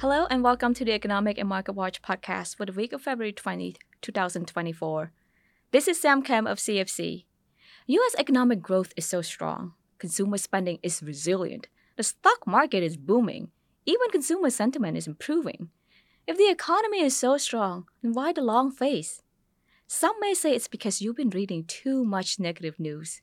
Hello and welcome to the Economic and Market Watch podcast for the week of February 20th, 2024. This is Sam Kem of CFC. US economic growth is so strong, consumer spending is resilient, the stock market is booming, even consumer sentiment is improving. If the economy is so strong, then why the long face? Some may say it's because you've been reading too much negative news.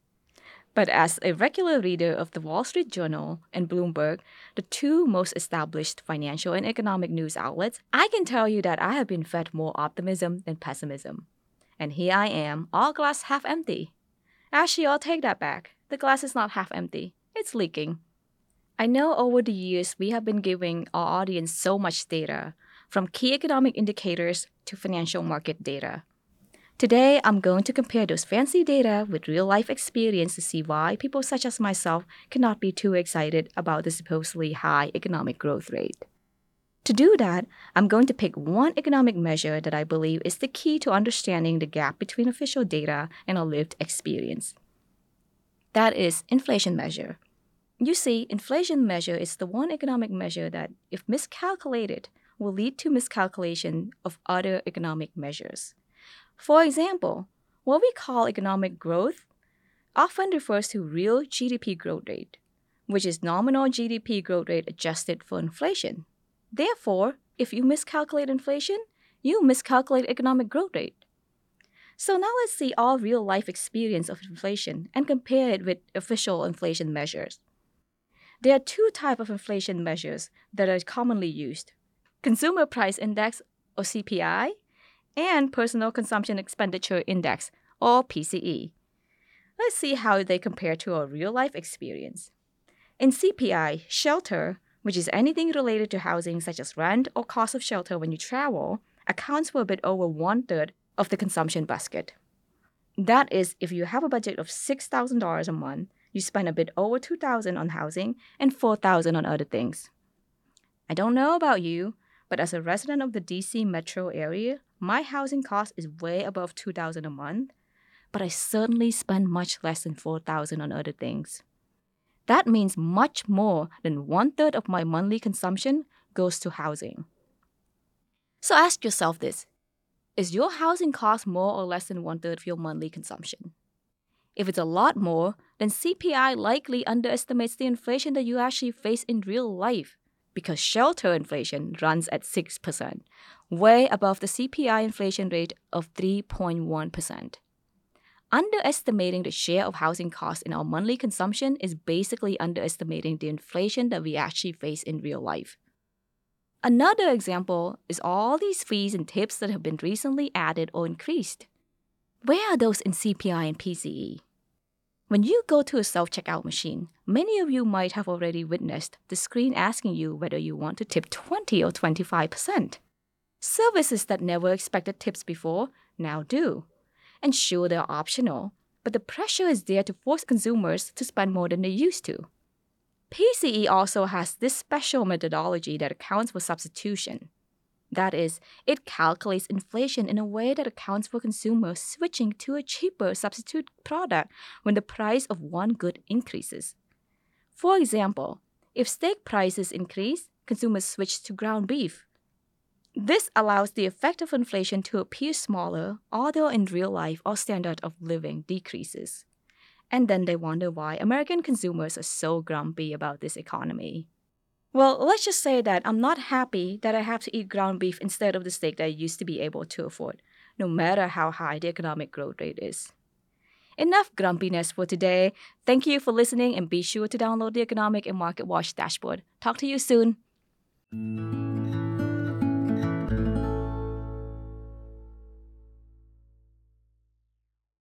But as a regular reader of the Wall Street Journal and Bloomberg, the two most established financial and economic news outlets, I can tell you that I have been fed more optimism than pessimism. And here I am, all glass half empty. Actually, I'll take that back. The glass is not half empty, it's leaking. I know over the years we have been giving our audience so much data, from key economic indicators to financial market data. Today, I'm going to compare those fancy data with real life experience to see why people such as myself cannot be too excited about the supposedly high economic growth rate. To do that, I'm going to pick one economic measure that I believe is the key to understanding the gap between official data and our lived experience. That is inflation measure. You see, inflation measure is the one economic measure that, if miscalculated, will lead to miscalculation of other economic measures. For example, what we call economic growth often refers to real GDP growth rate, which is nominal GDP growth rate adjusted for inflation. Therefore, if you miscalculate inflation, you miscalculate economic growth rate. So now let's see all real life experience of inflation and compare it with official inflation measures. There are two types of inflation measures that are commonly used. Consumer Price Index or CPI and Personal Consumption Expenditure Index, or PCE. Let's see how they compare to a real life experience. In CPI, shelter, which is anything related to housing such as rent or cost of shelter when you travel, accounts for a bit over one third of the consumption basket. That is, if you have a budget of $6,000 a month, you spend a bit over $2,000 on housing and $4,000 on other things. I don't know about you, but as a resident of the DC metro area, my housing cost is way above 2000 a month, but I certainly spend much less than 4000 on other things. That means much more than one third of my monthly consumption goes to housing. So ask yourself this Is your housing cost more or less than one third of your monthly consumption? If it's a lot more, then CPI likely underestimates the inflation that you actually face in real life because shelter inflation runs at 6%, way above the CPI inflation rate of 3.1%. Underestimating the share of housing costs in our monthly consumption is basically underestimating the inflation that we actually face in real life. Another example is all these fees and tips that have been recently added or increased. Where are those in CPI and PCE? When you go to a self checkout machine, many of you might have already witnessed the screen asking you whether you want to tip 20 or 25%. Services that never expected tips before now do. And sure, they're optional, but the pressure is there to force consumers to spend more than they used to. PCE also has this special methodology that accounts for substitution. That is, it calculates inflation in a way that accounts for consumers switching to a cheaper substitute product when the price of one good increases. For example, if steak prices increase, consumers switch to ground beef. This allows the effect of inflation to appear smaller, although in real life our standard of living decreases. And then they wonder why American consumers are so grumpy about this economy. Well, let's just say that I'm not happy that I have to eat ground beef instead of the steak that I used to be able to afford, no matter how high the economic growth rate is. Enough grumpiness for today. Thank you for listening and be sure to download the Economic and Market Watch dashboard. Talk to you soon.